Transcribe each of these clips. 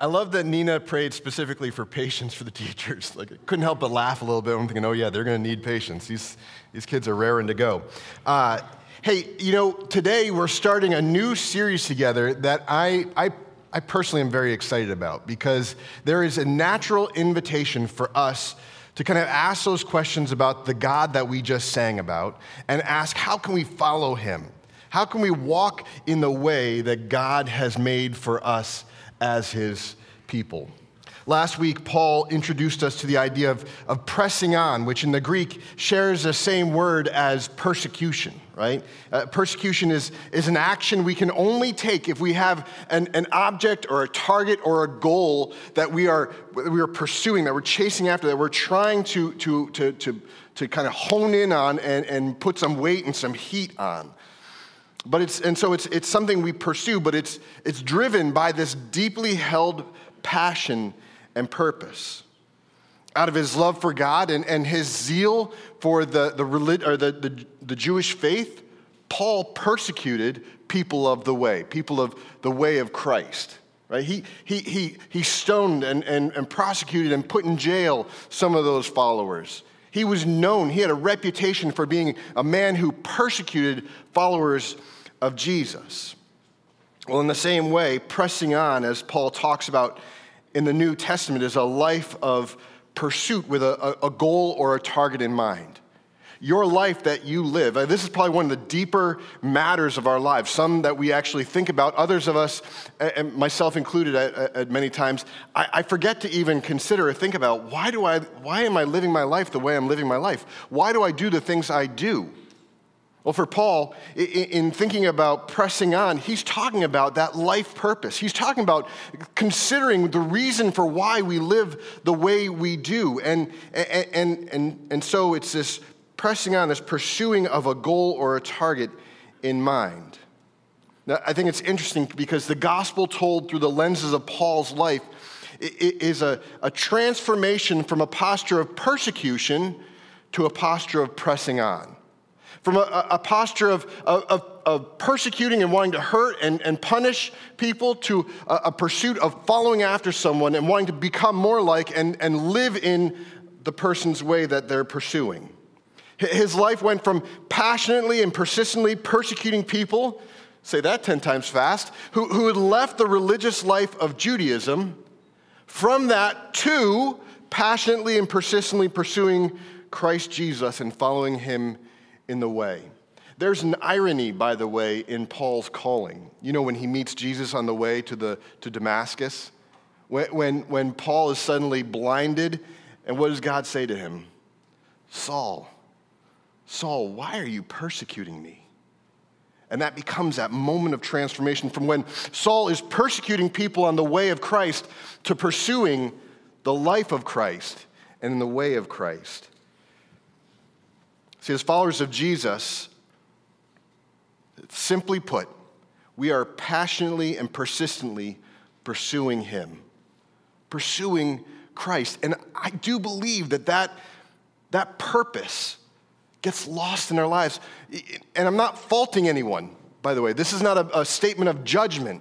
I love that Nina prayed specifically for patience for the teachers. Like, I couldn't help but laugh a little bit. I'm thinking, oh, yeah, they're going to need patience. These, these kids are raring to go. Uh, hey, you know, today we're starting a new series together that I, I, I personally am very excited about because there is a natural invitation for us to kind of ask those questions about the God that we just sang about and ask, how can we follow him? How can we walk in the way that God has made for us as his people? Last week, Paul introduced us to the idea of, of pressing on, which in the Greek shares the same word as persecution, right? Uh, persecution is, is an action we can only take if we have an, an object or a target or a goal that we are, we are pursuing, that we're chasing after, that we're trying to, to, to, to, to kind of hone in on and, and put some weight and some heat on. But it's, and so it's, it's something we pursue, but it's, it's driven by this deeply held passion and purpose. Out of his love for God and, and his zeal for the, the, relig- or the, the, the Jewish faith, Paul persecuted people of the way, people of the way of Christ. Right? He, he, he, he stoned and, and, and prosecuted and put in jail some of those followers. He was known, he had a reputation for being a man who persecuted followers of Jesus. Well, in the same way, pressing on, as Paul talks about in the New Testament, is a life of pursuit with a, a goal or a target in mind. Your life that you live, uh, this is probably one of the deeper matters of our lives, some that we actually think about. Others of us, and myself included at, at many times, I, I forget to even consider or think about why, do I, why am I living my life the way I'm living my life? Why do I do the things I do? Well, for Paul, in thinking about pressing on, he's talking about that life purpose. He's talking about considering the reason for why we live the way we do. And, and, and, and so it's this pressing on, this pursuing of a goal or a target in mind. Now, I think it's interesting because the gospel told through the lenses of Paul's life is a, a transformation from a posture of persecution to a posture of pressing on from a, a posture of, of, of, persecuting and wanting to hurt and, and punish people to a, a, pursuit of following after someone and wanting to become more like and, and live in the person's way that they're pursuing. His life went from passionately and persistently persecuting people, say that 10 times fast, who, who had left the religious life of Judaism, from that to passionately and persistently pursuing Christ Jesus and following him in the way. There's an irony, by the way, in Paul's calling. You know, when he meets Jesus on the way to, the, to Damascus, when, when, when Paul is suddenly blinded, and what does God say to him? Saul, Saul, why are you persecuting me? And that becomes that moment of transformation from when Saul is persecuting people on the way of Christ to pursuing the life of Christ and in the way of Christ. See, as followers of Jesus, simply put, we are passionately and persistently pursuing Him, pursuing Christ. And I do believe that that, that purpose gets lost in our lives. And I'm not faulting anyone, by the way. This is not a, a statement of judgment.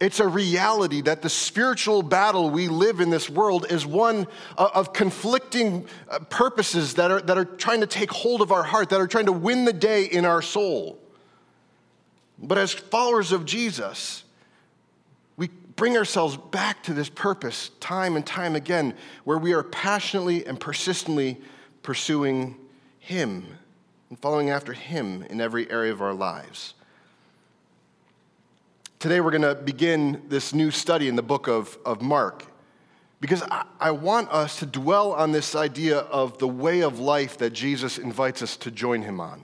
It's a reality that the spiritual battle we live in this world is one of conflicting uh, purposes that are, that are trying to take hold of our heart, that are trying to win the day in our soul. But as followers of Jesus, we bring ourselves back to this purpose time and time again, where we are passionately and persistently pursuing Him and following after Him in every area of our lives. Today, we're going to begin this new study in the book of, of Mark because I, I, want us to dwell on this idea of the way of life that Jesus invites us to join him on.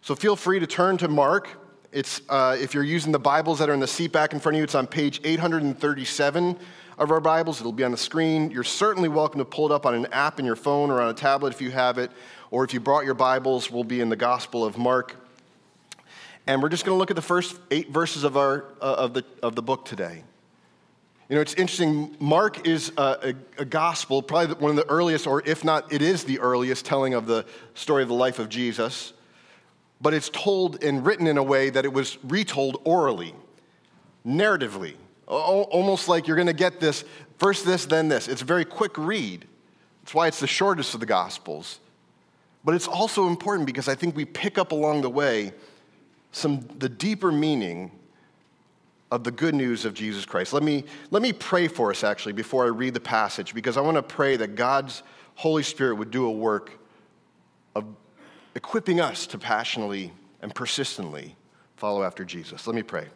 So feel free to turn to Mark. It's, uh, if you're using the Bibles that are in the seat back in front of you, it's on page 837 of our Bibles. It'll be on the screen. You're certainly welcome to pull it up on an app in your phone or on a tablet if you have it, or if you brought your Bibles, we'll be in the Gospel of Mark and we're just going to look at the first eight verses of, our, uh, of, the, of the book today. You know, it's interesting. Mark is a, a, a, gospel, probably one of the earliest, or if not, it is the earliest telling of the story of the life of Jesus. But it's told and written in a way that it was retold orally, narratively, almost like you're going to get this first this, then this. It's a very quick read. That's why it's the shortest of the Gospels. But it's also important because I think we pick up along the way some the deeper meaning of the good news of Jesus Christ. Let me, let me pray for us actually before I read the passage because I want to pray that God's Holy Spirit would do a work of equipping us to passionately and persistently follow after Jesus. Let me pray.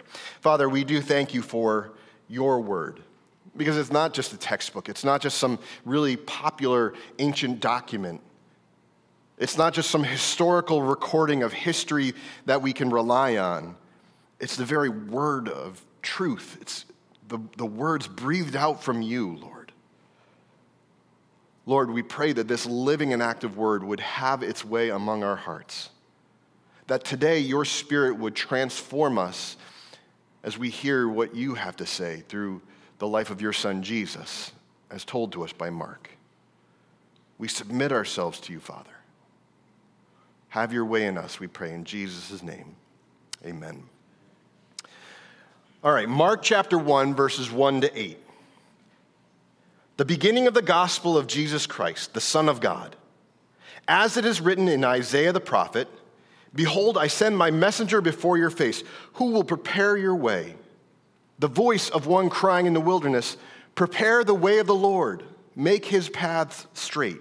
Father, we do thank you for your word because it's not just a textbook, it's not just some really popular ancient document. It's not just some historical recording of history that we can rely on. It's the very word of truth. It's the, the words breathed out from you, Lord. Lord, we pray that this living and active word would have its way among our hearts. That today your spirit would transform us as we hear what you have to say through the life of your son Jesus, as told to us by Mark. We submit ourselves to you, Father. Have your way in us, we pray in Jesus' name. Amen. All right, Mark chapter 1, verses 1 to 8. The beginning of the gospel of Jesus Christ, the Son of God. As it is written in Isaiah the prophet Behold, I send my messenger before your face, who will prepare your way. The voice of one crying in the wilderness, Prepare the way of the Lord, make his paths straight.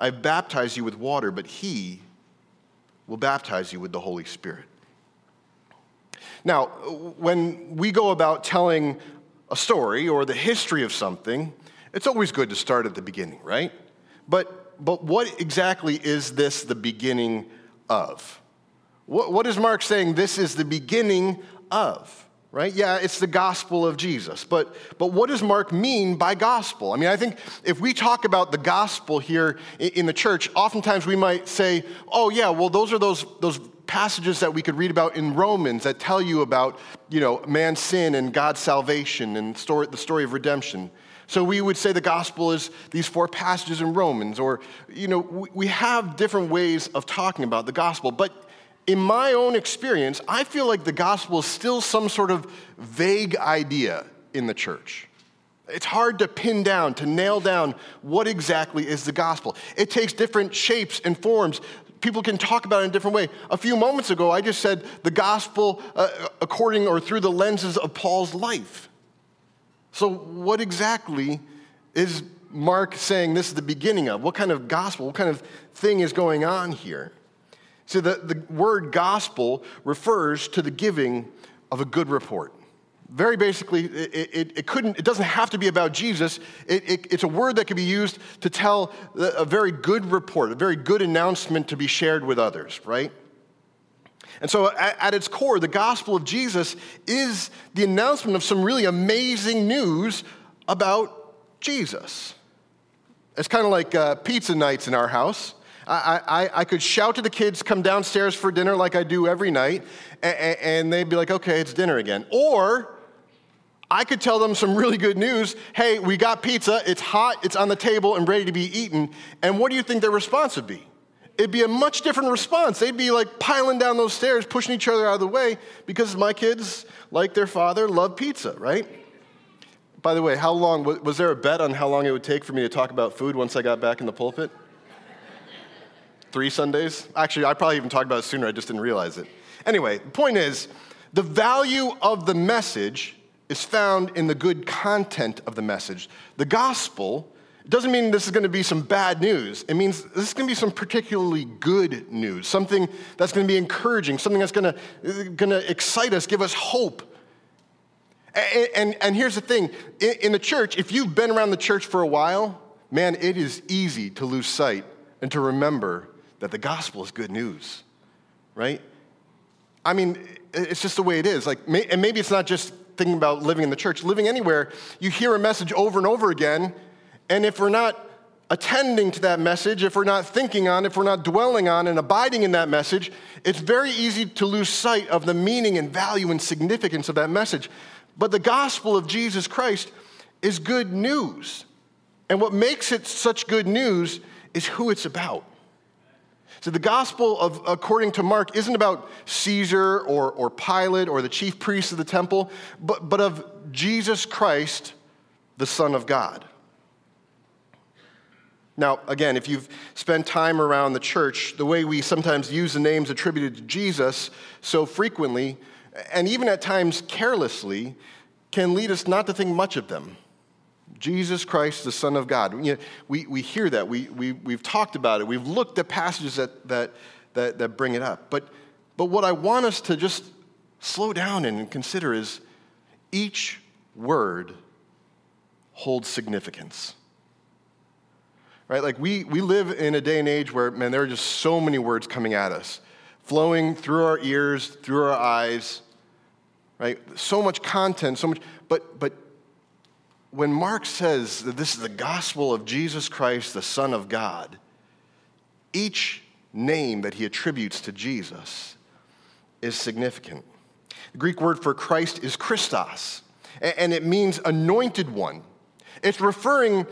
I've baptized you with water, but he will baptize you with the Holy Spirit. Now, when we go about telling a story or the history of something, it's always good to start at the beginning, right? But, but what exactly is this the beginning of? What, what is Mark saying this is the beginning of? Right? Yeah, it's the gospel of Jesus. But, but what does Mark mean by gospel? I mean, I think if we talk about the gospel here in the church, oftentimes we might say, oh, yeah, well, those are those, those passages that we could read about in Romans that tell you about, you know, man's sin and God's salvation and story, the story of redemption. So we would say the gospel is these four passages in Romans, or, you know, we have different ways of talking about the gospel. But in my own experience, I feel like the gospel is still some sort of vague idea in the church. It's hard to pin down, to nail down what exactly is the gospel. It takes different shapes and forms. People can talk about it in a different way. A few moments ago, I just said the gospel uh, according or through the lenses of Paul's life. So, what exactly is Mark saying this is the beginning of? What kind of gospel, what kind of thing is going on here? See, the, the word gospel refers to the giving of a good report. Very basically, it, it, it couldn't, it doesn't have to be about Jesus. It, it's a word that can be used to tell a very good report, a very good announcement to be shared with others, right? And so, at, at its core, the gospel of Jesus is the announcement of some really amazing news about Jesus. It's kind of like uh, pizza nights in our house. I, I, I could shout to the kids, come downstairs for dinner like I do every night, and, and they'd be like, okay, it's dinner again. Or I could tell them some really good news. Hey, we got pizza, it's hot, it's on the table, and ready to be eaten. And what do you think their response would be? It'd be a much different response. They'd be like piling down those stairs, pushing each other out of the way because my kids, like their father, love pizza, right? By the way, how long was there a bet on how long it would take for me to talk about food once I got back in the pulpit? Three Sundays. Actually, I probably even talked about it sooner, I just didn't realize it. Anyway, the point is the value of the message is found in the good content of the message. The gospel doesn't mean this is going to be some bad news. It means this is going to be some particularly good news, something that's going to be encouraging, something that's going to, going to excite us, give us hope. And, and, and here's the thing in, in the church, if you've been around the church for a while, man, it is easy to lose sight and to remember that the gospel is good news, right? I mean, it's just the way it is. Like, and maybe it's not just thinking about living in the church, living anywhere, you hear a message over and over again, and if we're not attending to that message, if we're not thinking on, if we're not dwelling on and abiding in that message, it's very easy to lose sight of the meaning and value and significance of that message. But the gospel of Jesus Christ is good news. And what makes it such good news is who it's about. So the gospel of according to Mark isn't about Caesar or, or Pilate or the chief priests of the temple, but, but of Jesus Christ, the Son of God. Now, again, if you've spent time around the church, the way we sometimes use the names attributed to Jesus so frequently, and even at times carelessly, can lead us not to think much of them. Jesus Christ, the Son of God. You know, we, we hear that. We, we, we've talked about it. We've looked at passages that, that, that, that bring it up. But, but what I want us to just slow down and consider is each word holds significance right? Like we, we live in a day and age where, man, there are just so many words coming at us, flowing through our ears, through our eyes, right? So much content, so much, but, but when Mark says that this is the gospel of Jesus Christ, the Son of God, each name that he attributes to Jesus is significant. The Greek word for Christ is Christos, and it means anointed one. It's referring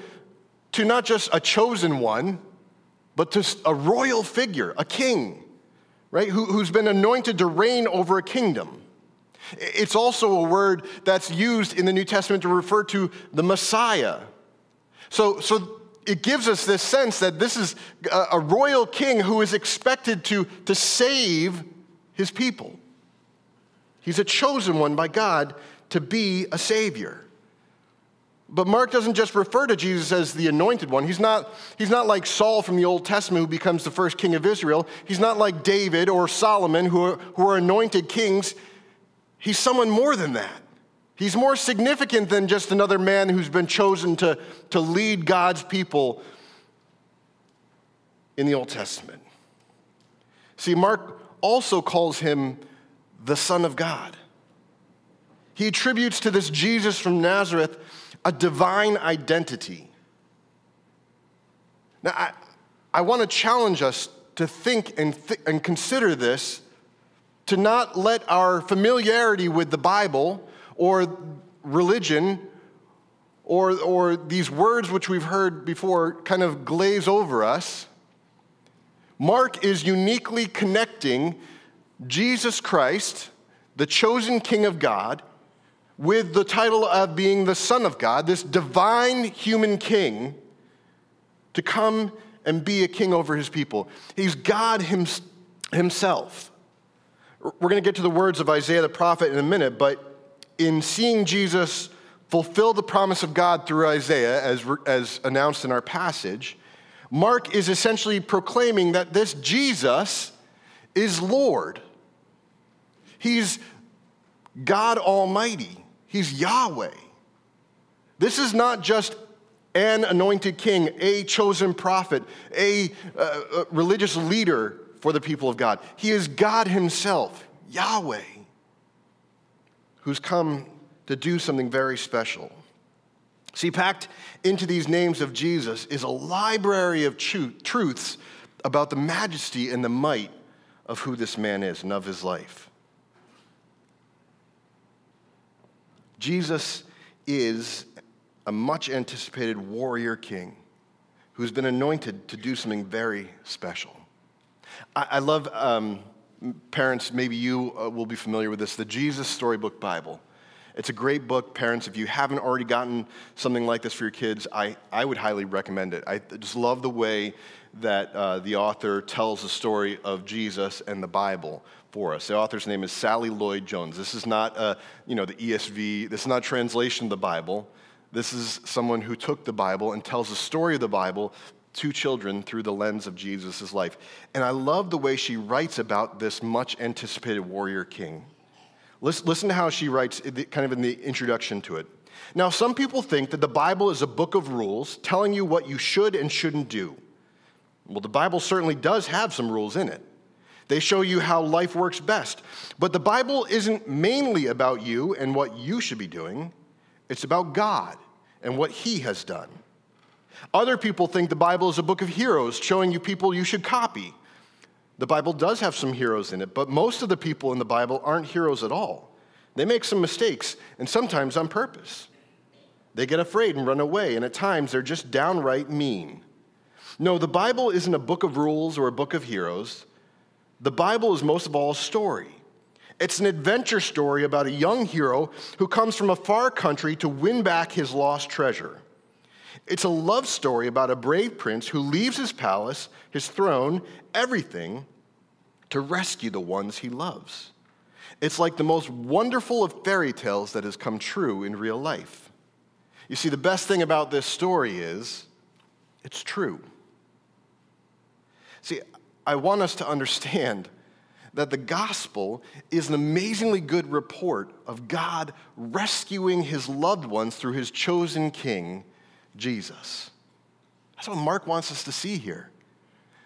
to not just a chosen one, but to a royal figure, a king, right, Who, who's been anointed to reign over a kingdom. It's also a word that's used in the New Testament to refer to the Messiah. So, so it gives us this sense that this is a, a royal king who is expected to, to save his people. He's a chosen one by God to be a savior. But Mark doesn't just refer to Jesus as the anointed one. He's not, he's not like Saul from the Old Testament who becomes the first king of Israel. He's not like David or Solomon who are, who are anointed kings. He's someone more than that. He's more significant than just another man who's been chosen to, to lead God's people in the Old Testament. See, Mark also calls him the Son of God. He attributes to this Jesus from Nazareth a divine identity. Now, I, I want to challenge us to think and, th- and consider this, to not let our familiarity with the Bible or religion or, or these words which we've heard before kind of glaze over us. Mark is uniquely connecting Jesus Christ, the chosen King of God, with the title of being the Son of God, this divine human king, to come and be a king over his people. He's God himself. We're going to get to the words of Isaiah the prophet in a minute, but in seeing Jesus fulfill the promise of God through Isaiah, as, as announced in our passage, Mark is essentially proclaiming that this Jesus is Lord. He's God Almighty. He's Yahweh. This is not just an anointed king, a chosen prophet, a, uh, a religious leader for the people of God. He is God Himself, Yahweh, who's come to do something very special. See, packed into these names of Jesus is a library of truths about the majesty and the might of who this man is and of his life. Jesus is a much anticipated warrior king who's been anointed to do something very special. I, I love, um, parents, maybe you uh, will be familiar with this, the Jesus Storybook Bible. It's a great book, parents. If you haven't already gotten something like this for your kids, I, I would highly recommend it. I just love the way that uh, the author tells the story of Jesus and the Bible for us. The author's name is Sally Lloyd Jones. This is not, uh, you know, the ESV. This is not a translation of the Bible. This is someone who took the Bible and tells the story of the Bible to children through the lens of Jesus' life. And I love the way she writes about this much anticipated warrior king. Listen to how she writes, kind of in the introduction to it. Now, some people think that the Bible is a book of rules telling you what you should and shouldn't do. Well, the Bible certainly does have some rules in it. They show you how life works best. But the Bible isn't mainly about you and what you should be doing, it's about God and what He has done. Other people think the Bible is a book of heroes showing you people you should copy. The Bible does have some heroes in it, but most of the people in the Bible aren't heroes at all. They make some mistakes, and sometimes on purpose. They get afraid and run away, and at times they're just downright mean. No, the Bible isn't a book of rules or a book of heroes. The Bible is most of all a story. It's an adventure story about a young hero who comes from a far country to win back his lost treasure. It's a love story about a brave prince who leaves his palace, his throne, everything to rescue the ones he loves. It's like the most wonderful of fairy tales that has come true in real life. You see, the best thing about this story is it's true. See, I want us to understand that the gospel is an amazingly good report of God rescuing his loved ones through his chosen king, Jesus. That's what Mark wants us to see here.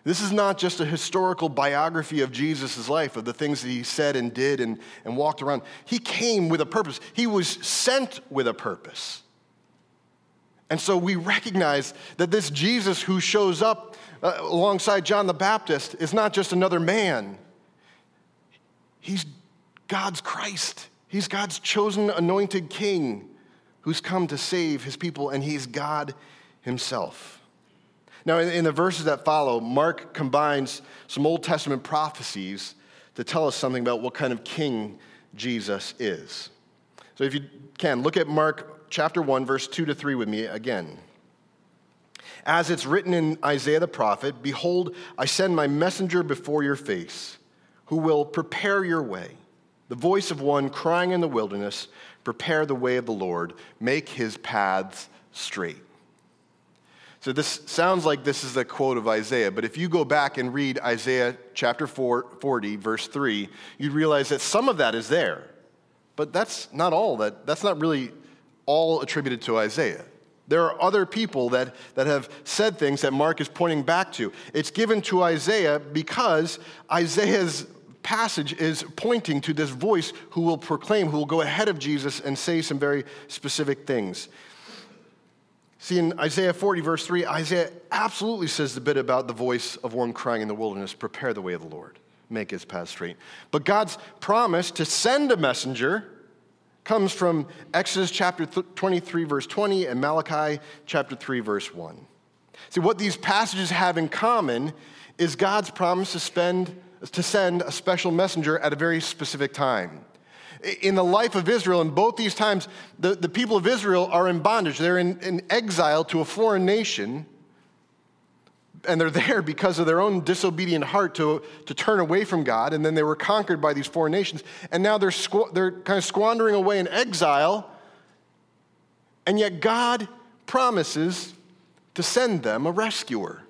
This is not just a historical biography of Jesus' life, of the things that he said and did and, and walked around. He came with a purpose, he was sent with a purpose. And so we recognize that this Jesus who shows up uh, alongside John the Baptist is not just another man, he's God's Christ. He's God's chosen anointed king who's come to save his people, and he's God himself. Now, in, the verses that follow, Mark combines some Old Testament prophecies to tell us something about what kind of king Jesus is. So, if you can, look at Mark chapter 1, verse 2 to 3 with me again. As it's written in Isaiah the prophet, Behold, I send my messenger before your face, who will prepare your way. The voice of one crying in the wilderness, Prepare the way of the Lord, make his paths straight. So this sounds like this is a quote of Isaiah, but if you go back and read Isaiah chapter 4, 40, verse 3, you'd realize that some of that is there. But that's not all that, that's not really all attributed to Isaiah. There are other people that, that have said things that Mark is pointing back to. It's given to Isaiah because Isaiah's passage is pointing to this voice who will proclaim, who will go ahead of Jesus and say some very specific things. See, in Isaiah 40, verse 3, Isaiah absolutely says the bit about the voice of one crying in the wilderness, prepare the way of the Lord, make his path straight. But God's promise to send a messenger comes from Exodus chapter 23, verse 20, and Malachi chapter 3, verse 1. See, what these passages have in common is God's promise to, spend, to send a special messenger at a very specific time in the life of Israel, in both these times, the, the people of Israel are in bondage. They're in, in exile to a foreign nation, and they're there because of their own disobedient heart to, to turn away from God, and then they were conquered by these foreign nations. And now they're, squ- they're kind of squandering away in exile, and yet God promises to send them a rescuer,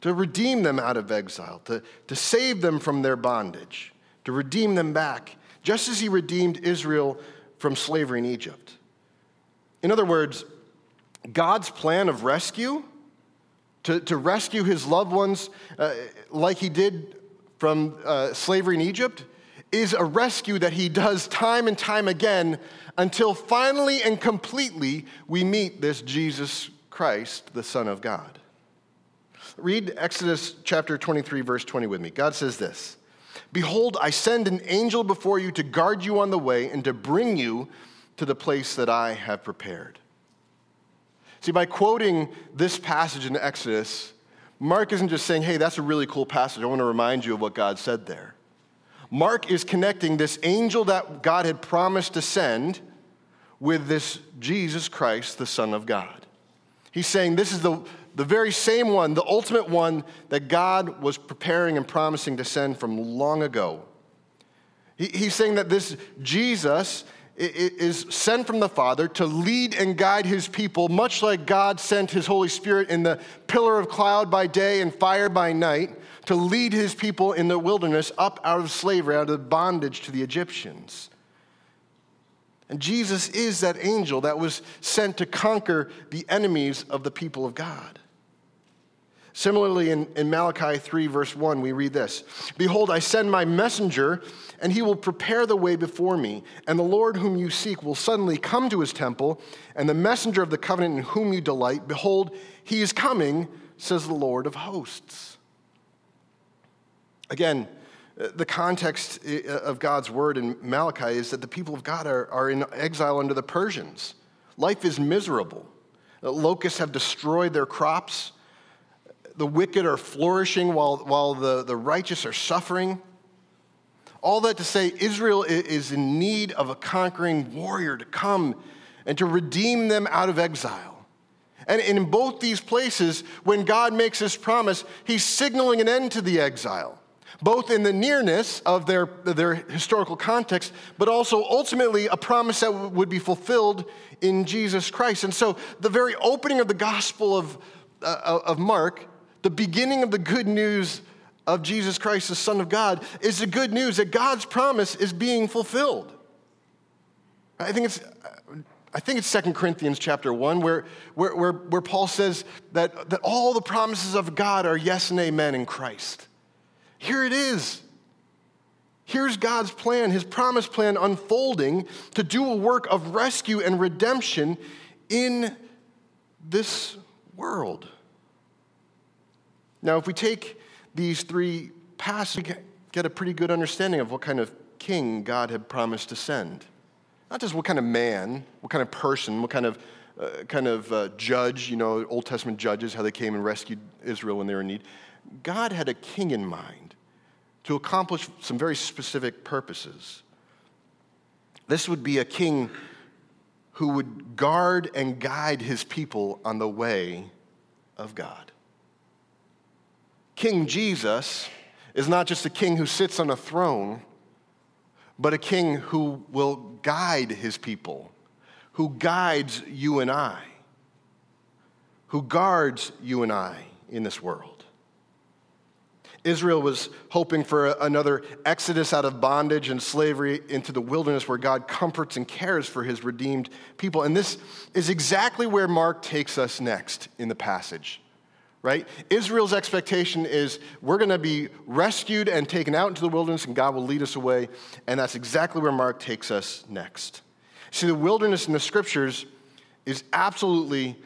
to redeem them out of exile, to, to save them from their bondage, to redeem them back just as he redeemed Israel from slavery in Egypt. In other words, God's plan of rescue, to, to rescue his loved ones uh, like he did from uh, slavery in Egypt, is a rescue that he does time and time again until finally and completely we meet this Jesus Christ, the Son of God. Read Exodus chapter 23, verse 20 with me. God says this Behold, I send an angel before you to guard you on the way and to bring you to the place that I have prepared. See, by quoting this passage in Exodus, Mark isn't just saying, hey, that's a really cool passage. I want to remind you of what God said there. Mark is connecting this angel that God had promised to send with this Jesus Christ, the Son of God. He's saying this is the, the very same one, the ultimate one that God was preparing and promising to send from long ago. He, he's saying that this Jesus is sent from the Father to lead and guide his people, much like God sent his Holy Spirit in the pillar of cloud by day and fire by night to lead his people in the wilderness up out of slavery, out of bondage to the Egyptians. And Jesus is that angel that was sent to conquer the enemies of the people of God. Similarly, in, in Malachi 3, verse 1, we read this Behold, I send my messenger, and he will prepare the way before me. And the Lord whom you seek will suddenly come to his temple, and the messenger of the covenant in whom you delight, behold, he is coming, says the Lord of hosts. Again, uh, the context uh, uh, of God's word in Malachi is that the people of God are, are in exile under the Persians. Life is miserable. Locusts have destroyed their crops the wicked are flourishing while, while the, the righteous are suffering. All that to say, Israel is in need of a conquering warrior to come and to redeem them out of exile. And in both these places, when God makes this promise, he's signaling an end to the exile, both in the nearness of their, their historical context, but also ultimately a promise that would be fulfilled in Jesus Christ. And so the very opening of the Gospel of, uh, of Mark the beginning of the good news of Jesus Christ, the Son of God, is the good news that God's promise is being fulfilled. I think it's, I think it's 2 Corinthians chapter 1, where, where, where, where Paul says that, that all the promises of God are yes and amen in Christ. Here it is. Here's God's plan, his promise plan unfolding to do a work of rescue and redemption in this world. Now, if we take these three passages, we get a pretty good understanding of what kind of king God had promised to send. Not just what kind of man, what kind of person, what kind of, uh, kind of uh, judge, you know, Old Testament judges, how they came and rescued Israel when they were in need. God had a king in mind to accomplish some very specific purposes. This would be a king who would guard and guide his people on the way of God. King Jesus is not just a king who sits on a throne, but a king who will guide his people, who guides you and I, who guards you and I in this world. Israel was hoping for another exodus out of bondage and slavery into the wilderness where God comforts and cares for his redeemed people. And this is exactly where Mark takes us next in the passage right? Israel's expectation is we're going to be rescued and taken out into the wilderness, and God will lead us away. And that's exactly where Mark takes us next. See, the wilderness in the scriptures is absolutely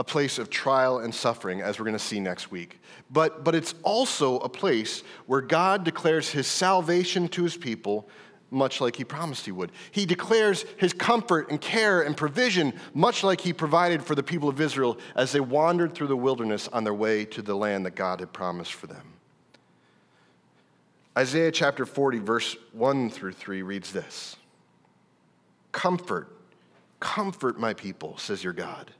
a place of trial and suffering, as we're going to see next week. But, but it's also a place where God declares his salvation to his people much like he promised he would. He declares his comfort and care and provision, much like he provided for the people of Israel as they wandered through the wilderness on their way to the land that God had promised for them. Isaiah chapter 40, verse 1 through 3 reads this Comfort, comfort my people, says your God.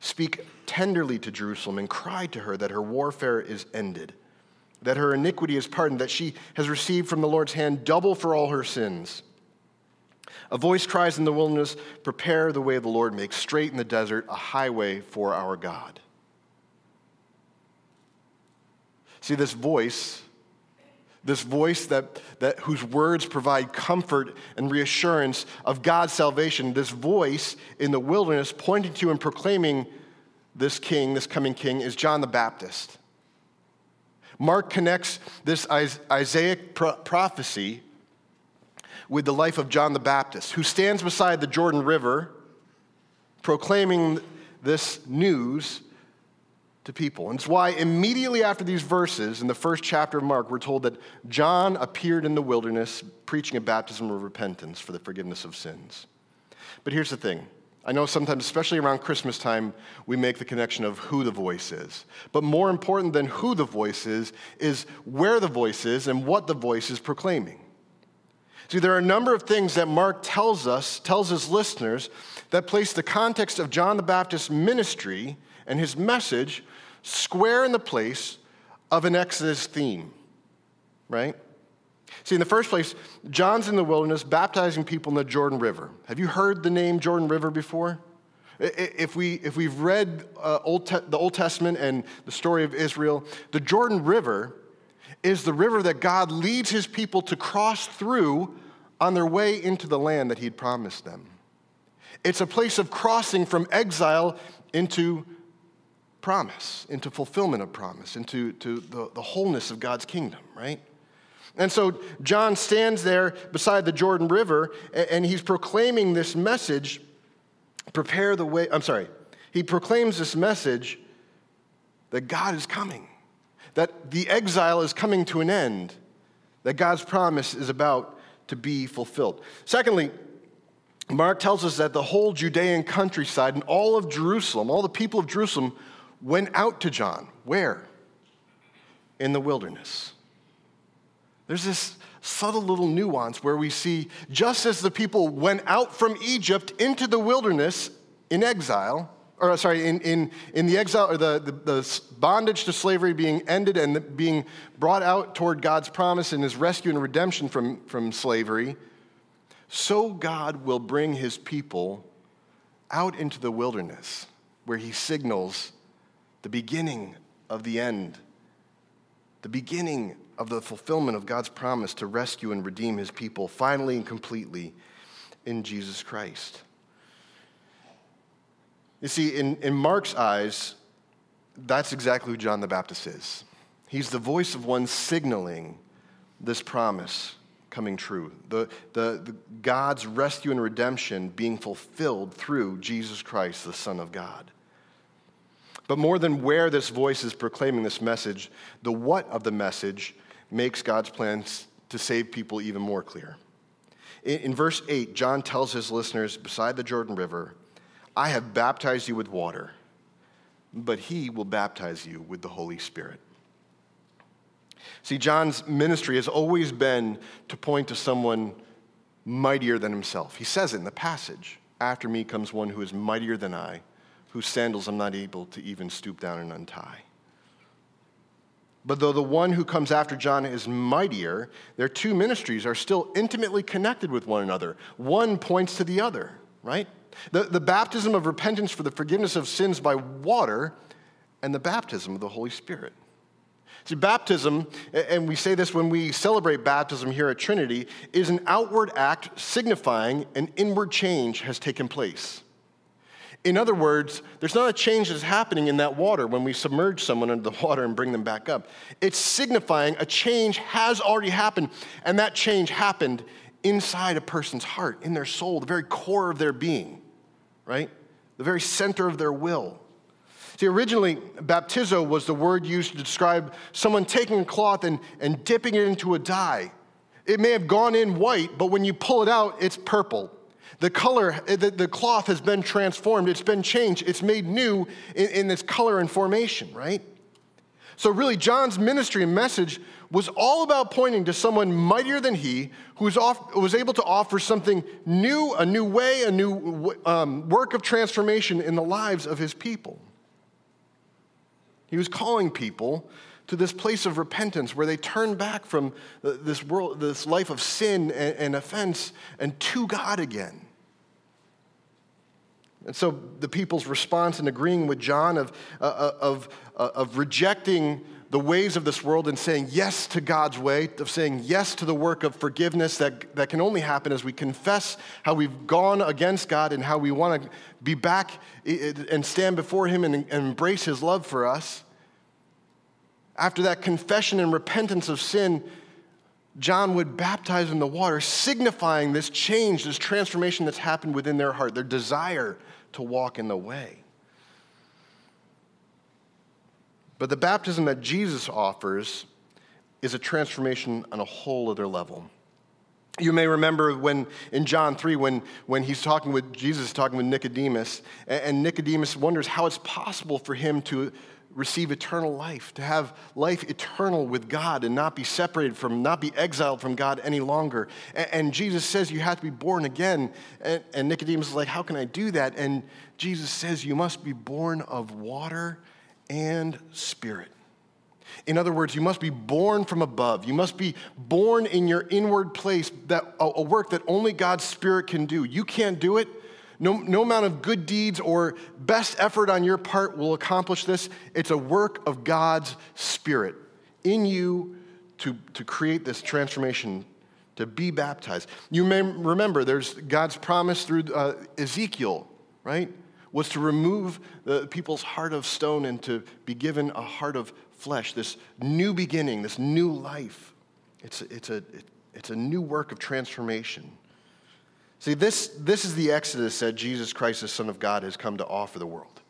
Speak tenderly to Jerusalem and cry to her that her warfare is ended that her iniquity is pardoned, that she has received from the Lord's hand double for all her sins. A voice cries in the wilderness, Prepare the way of the Lord, make straight in the desert a highway for our God. See, this voice, this voice that, that, whose words provide comfort and reassurance of God's salvation, this voice in the wilderness pointing to and proclaiming this king, this coming king, is John the Baptist. Mark connects this Isaiah prophecy with the life of John the Baptist, who stands beside the Jordan River proclaiming this news to people. And it's why immediately after these verses in the first chapter of Mark, we're told that John appeared in the wilderness preaching a baptism of repentance for the forgiveness of sins. But here's the thing I know sometimes, especially around Christmas time, we make the connection of who the voice is. But more important than who the voice is, is where the voice is and what the voice is proclaiming. See, there are a number of things that Mark tells us, tells his listeners, that place the context of John the Baptist's ministry and his message square in the place of an Exodus theme, right? See, in the first place, John's in the wilderness baptizing people in the Jordan River. Have you heard the name Jordan River before? If, we, if we've read uh, Old Te- the Old Testament and the story of Israel, the Jordan River is the river that God leads his people to cross through on their way into the land that he'd promised them. It's a place of crossing from exile into promise, into fulfillment of promise, into to the, the wholeness of God's kingdom, right? And so John stands there beside the Jordan River and he's proclaiming this message prepare the way. I'm sorry. He proclaims this message that God is coming, that the exile is coming to an end, that God's promise is about to be fulfilled. Secondly, Mark tells us that the whole Judean countryside and all of Jerusalem, all the people of Jerusalem, went out to John. Where? In the wilderness. There's this subtle little nuance where we see just as the people went out from Egypt into the wilderness in exile, or uh, sorry, in, in, in the exile, or the, the, the bondage to slavery being ended and being brought out toward God's promise and his rescue and redemption from, from slavery, so God will bring his people out into the wilderness where he signals the beginning of the end, the beginning of the fulfillment of God's promise to rescue and redeem his people finally and completely in Jesus Christ. You see, in, in Mark's eyes, that's exactly who John the Baptist is. He's the voice of one signaling this promise coming true, the, the, the, God's rescue and redemption being fulfilled through Jesus Christ, the Son of God. But more than where this voice is proclaiming this message, the what of the message makes God's plans to save people even more clear. In, in verse 8, John tells his listeners beside the Jordan River, I have baptized you with water, but he will baptize you with the Holy Spirit. See, John's ministry has always been to point to someone mightier than himself. He says it in the passage After me comes one who is mightier than I, whose sandals I'm not able to even stoop down and untie. But though the one who comes after John is mightier, their two ministries are still intimately connected with one another. One points to the other, right? The, the baptism of repentance for the forgiveness of sins by water, and the baptism of the Holy Spirit. See, baptism, and we say this when we celebrate baptism here at Trinity, is an outward act signifying an inward change has taken place. In other words, there's not a change that's happening in that water when we submerge someone under the water and bring them back up. It's signifying a change has already happened, and that change happened inside a person's heart, in their soul, the very core of their being right? The very center of their will. See, originally, baptizo was the word used to describe someone taking a cloth and, and dipping it into a dye. It may have gone in white, but when you pull it out, it's purple. The color, the, the cloth has been transformed, it's been changed, it's made new in, in its color and formation, right? So, really, John's ministry and message was all about pointing to someone mightier than he who was, off, was able to offer something new, a new way, a new um, work of transformation in the lives of his people. He was calling people to this place of repentance where they turn back from this world, this life of sin and, and offense, and to God again. And so the people's response in agreeing with John of, uh, uh, of, uh, of rejecting the ways of this world and saying yes to God's way, of saying yes to the work of forgiveness that, that can only happen as we confess how we've gone against God and how we want to be back and stand before Him and, and embrace His love for us. After that confession and repentance of sin, John would baptize in the water, signifying this change, this transformation that's happened within their heart, their desire to walk in the way. But the baptism that Jesus offers is a transformation on a whole other level. You may remember when in John 3, when, when he's talking with Jesus, talking with Nicodemus, and Nicodemus wonders how it's possible for him to receive eternal life, to have life eternal with God and not be separated from, not be exiled from God any longer. And, and Jesus says you have to be born again. And, and Nicodemus is like, How can I do that? And Jesus says you must be born of water and spirit. In other words, you must be born from above. You must be born in your inward place, that, a, work that only God's Spirit can do. You can't do it. No, no amount of good deeds or best effort on your part will accomplish this. It's a work of God's Spirit in you to, to create this transformation, to be baptized. You may remember there's God's promise through uh, Ezekiel, right? was to remove the people's heart of stone and to be given a heart of flesh, this new beginning, this new life. It's a, it's a, it's a new work of transformation. See, this, this is the exodus that Jesus Christ, the Son of God, has come to offer the world.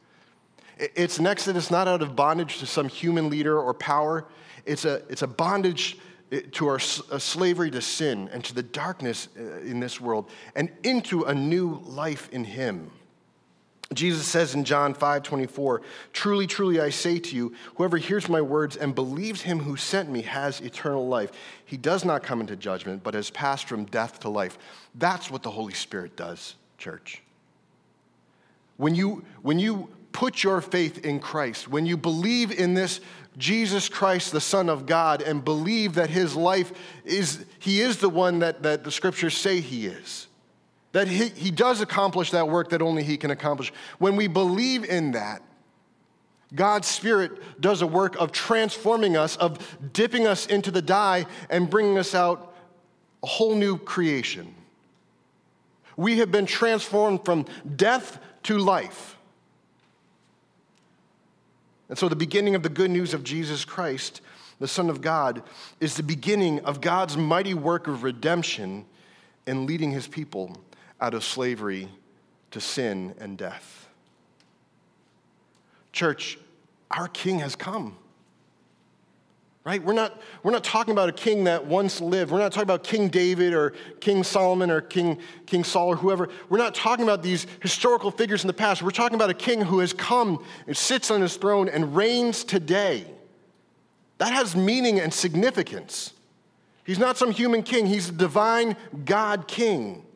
It's an exodus not out of bondage to some human leader or power, it's a, it's a bondage eh, to our slavery to sin and to the darkness eh, in this world and into a new life in Him. Jesus says in John 5 24, Truly, truly, I say to you, whoever hears my words and believes him who sent me has eternal life. He does not come into judgment, but has passed from death to life. That's what the Holy Spirit does, church. When you, when you put your faith in Christ, when you believe in this Jesus Christ, the Son of God, and believe that his life is, he is the one that, that the scriptures say he is that he, he does accomplish that work that only he can accomplish. When we believe in that, God's Spirit does a work of transforming us, of dipping us into the dye and bringing us out a whole new creation. We have been transformed from death to life. And so, the beginning of the good news of Jesus Christ, the Son of God, is the beginning of God's mighty work of redemption in leading his people out of slavery to sin and death. Church, our king has come. Right? We're not, we're not talking about a king that once lived. We're not talking about King David or King Solomon or King, king Saul or whoever. We're not talking about these historical figures in the past. We're talking about a king who has come and sits on his throne and reigns today. That has meaning and significance. He's not some human king, he's a divine God king.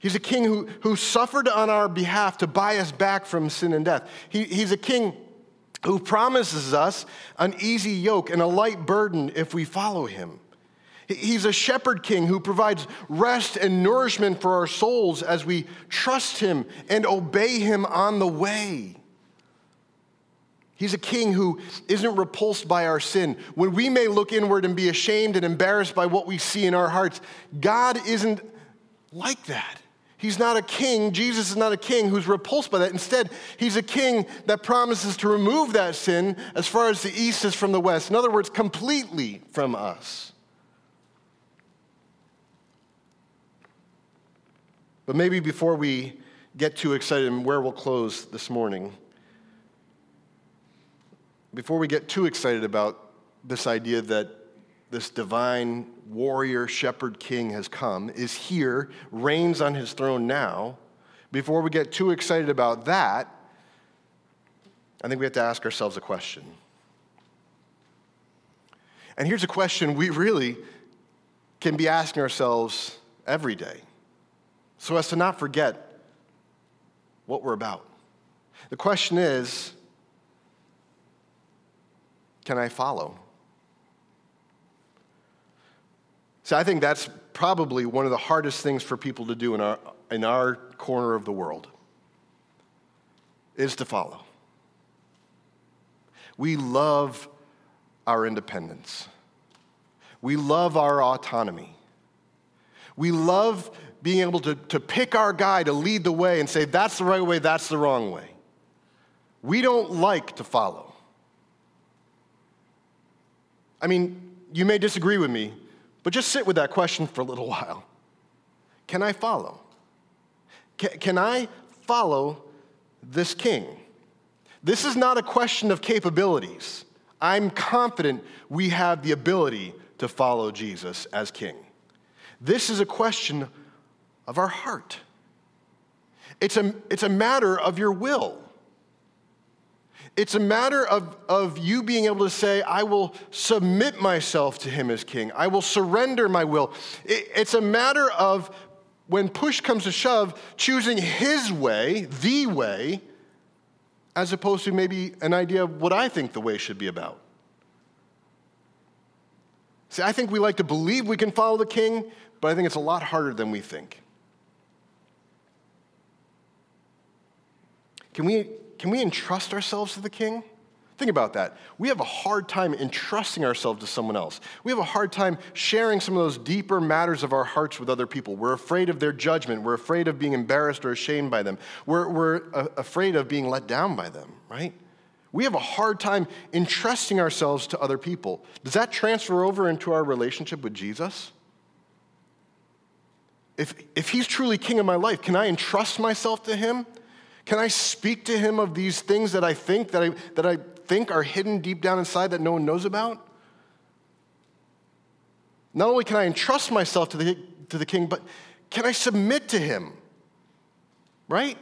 He's a king who, who suffered on our behalf to buy us back from sin and death. He, he's a king who promises us an easy yoke and a light burden if we follow him. He's a shepherd king who provides rest and nourishment for our souls as we trust him and obey him on the way. He's a king who isn't repulsed by our sin. When we may look inward and be ashamed and embarrassed by what we see in our hearts, God isn't like that. He's not a king. Jesus is not a king who's repulsed by that. Instead, he's a king that promises to remove that sin as far as the east is from the west. In other words, completely from us. But maybe before we get too excited and where we'll close this morning, before we get too excited about this idea that this divine warrior shepherd king has come, is here, reigns on his throne now. Before we get too excited about that, I think we have to ask ourselves a question. And here's a question we really can be asking ourselves every day so as to not forget what we're about. The question is can I follow? So I think that's probably one of the hardest things for people to do in our, in our corner of the world is to follow. We love our independence. We love our autonomy. We love being able to, to pick our guy to lead the way and say, that's the right way, that's the wrong way. We don't like to follow. I mean, you may disagree with me, but just sit with that question for a little while. Can I follow? Can, can I follow this king? This is not a question of capabilities. I'm confident we have the ability to follow Jesus as king. This is a question of our heart. It's a, it's a matter of your will. It's a matter of, of you being able to say, I will submit myself to him as king. I will surrender my will. It, it's a matter of, when push comes to shove, choosing his way, the way, as opposed to maybe an idea of what I think the way should be about. See, I think we like to believe we can follow the king, but I think it's a lot harder than we think. Can we can we entrust ourselves to the king? Think about that. We have a hard time entrusting ourselves to someone else. We have a hard time sharing some of those deeper matters of our hearts with other people. We're afraid of their judgment. We're afraid of being embarrassed or ashamed by them. We're, we're afraid of being let down by them, right? We have a hard time entrusting ourselves to other people. Does that transfer over into our relationship with Jesus? If, if he's truly king of my life, can I entrust myself to him? Can I speak to him of these things that I think that I, that I think are hidden deep down inside that no one knows about? Not only can I entrust myself to the, to the king, but can I submit to him? Right?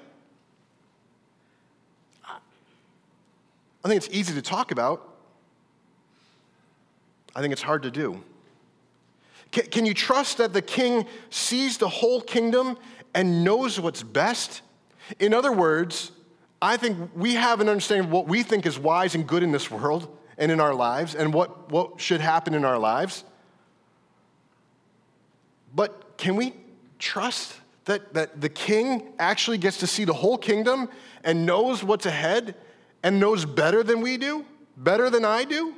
I think it's easy to talk about. I think it's hard to do. Can, can you trust that the king sees the whole kingdom and knows what's best? In other words, I think we have an understanding of what we think is wise and good in this world and in our lives and what, what should happen in our lives. But can we trust that, that the king actually gets to see the whole kingdom and knows what's ahead and knows better than we do? Better than I do?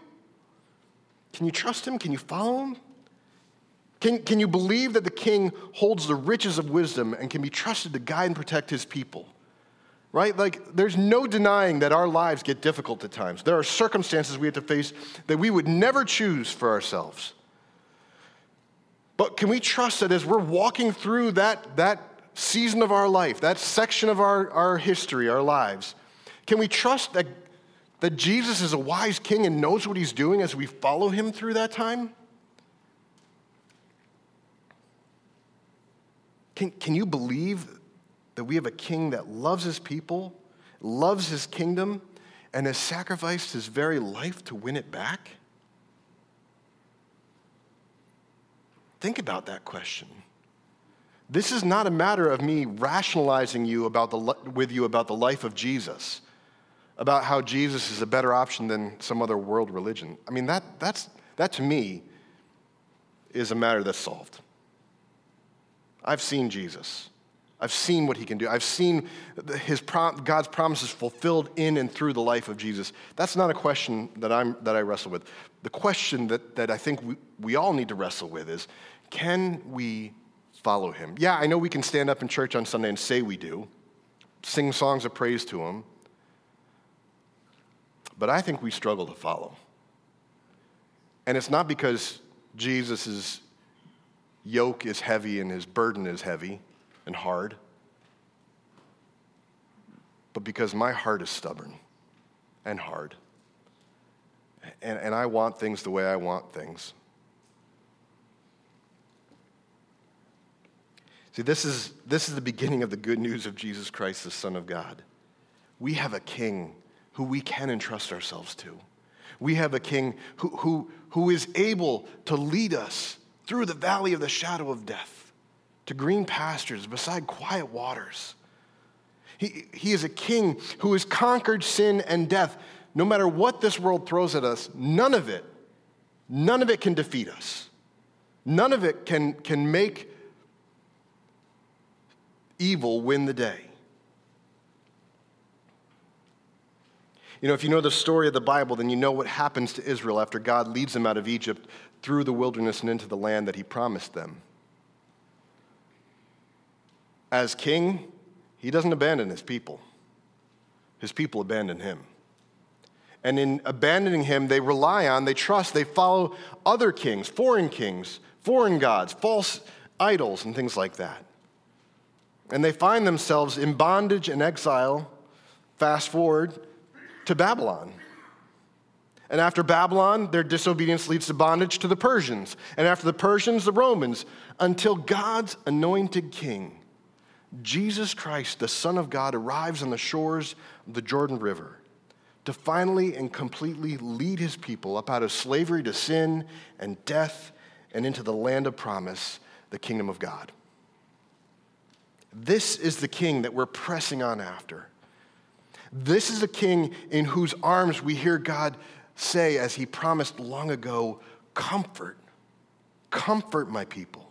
Can you trust him? Can you follow him? Can, can you believe that the king holds the riches of wisdom and can be trusted to guide and protect his people? right? Like, there's no denying that our lives get difficult at times. There are circumstances we have to face that we would never choose for ourselves. But can we trust that as we're walking through that, that season of our life, that section of our, our history, our lives, can we trust that, that Jesus is a wise king and knows what he's doing as we follow him through that time? Can, can you believe that we have a king that loves his people, loves his kingdom, and has sacrificed his very life to win it back? Think about that question. This is not a matter of me rationalizing you about the, with you about the life of Jesus, about how Jesus is a better option than some other world religion. I mean, that, that's, that to me is a matter that's solved. I've seen Jesus. I've seen what he can do. I've seen his prom- God's promises fulfilled in and through the life of Jesus. That's not a question that, I'm, that I wrestle with. The question that, that I think we, we all need to wrestle with is can we follow him? Yeah, I know we can stand up in church on Sunday and say we do, sing songs of praise to him, but I think we struggle to follow. And it's not because Jesus' yoke is heavy and his burden is heavy and hard, but because my heart is stubborn and hard. And, and I want things the way I want things. See, this is, this is the beginning of the good news of Jesus Christ, the Son of God. We have a king who we can entrust ourselves to. We have a king who, who, who is able to lead us through the valley of the shadow of death to green pastures beside quiet waters. He, he is a king who has conquered sin and death. No matter what this world throws at us, none of it, none of it can defeat us. None of it can, can make evil win the day. You know, if you know the story of the Bible, then you know what happens to Israel after God leads them out of Egypt through the wilderness and into the land that He promised them as king, he doesn't abandon his people. His people abandon him. And in abandoning him, they rely on, they trust, they follow other kings, foreign kings, foreign gods, false idols, and things like that. And they find themselves in bondage and exile, fast forward to Babylon. And after Babylon, their disobedience leads to bondage to the Persians. And after the Persians, the Romans, until God's anointed king Jesus Christ, the Son of God, arrives on the shores of the Jordan River to finally and completely lead his people up out of slavery to sin and death and into the land of promise, the kingdom of God. This is the king that we're pressing on after. This is a king in whose arms we hear God say, as he promised long ago, Comfort, comfort my people.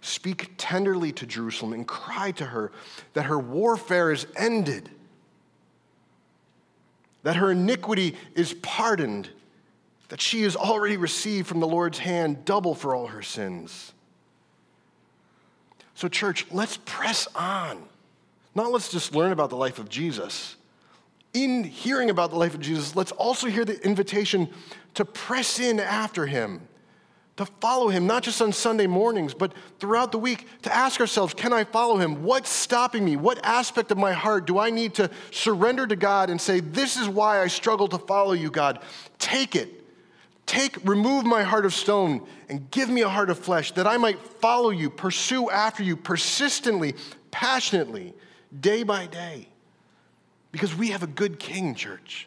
Speak tenderly to Jerusalem and cry to her that her warfare is ended, that her iniquity is pardoned, that she has already received from the Lord's hand double for all her sins. So, church, let's press on. Not let's just learn about the life of Jesus. In hearing about the life of Jesus, let's also hear the invitation to press in after him to follow him, not just on Sunday mornings, but throughout the week, to ask ourselves, can I follow him? What's stopping me? What aspect of my heart do I need to surrender to God and say, this is why I struggle to follow you, God? Take it. Take, remove my heart of stone and give me a heart of flesh that I might follow you, pursue after you persistently, passionately, day by day. Because we have a good king, church.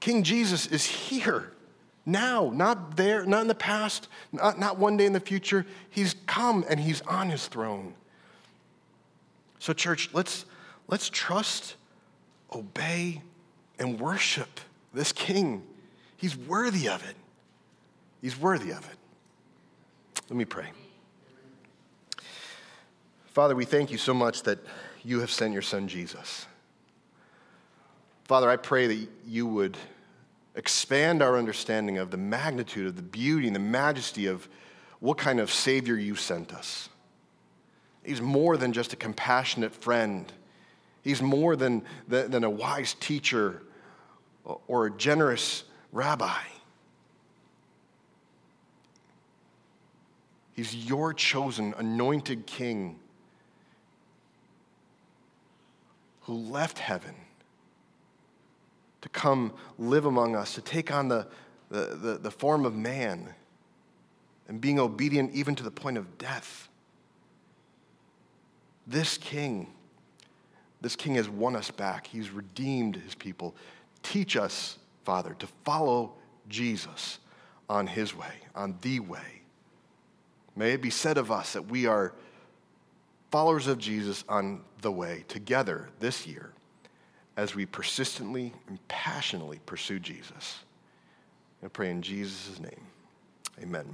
King Jesus is here now, not there, not in the past, not, not one day in the future. He's come and he's on his throne. So, church, let's, let's trust, obey, and worship this king. He's worthy of it. He's worthy of it. Let me pray. Father, we thank you so much that you have sent your son Jesus. Father, I pray that you would expand our understanding of the magnitude of the beauty and the majesty of what kind of Savior you sent us. He's more than just a compassionate friend, He's more than, than a wise teacher or a generous rabbi. He's your chosen, anointed king who left heaven to come live among us, to take on the, the, the, the, form of man, and being obedient even to the point of death. This king, this king has won us back. He's redeemed his people. Teach us, Father, to follow Jesus on his way, on the way. May it be said of us that we are followers of Jesus on the way together this year as we persistently and passionately pursue Jesus. I pray in Jesus' name. Amen.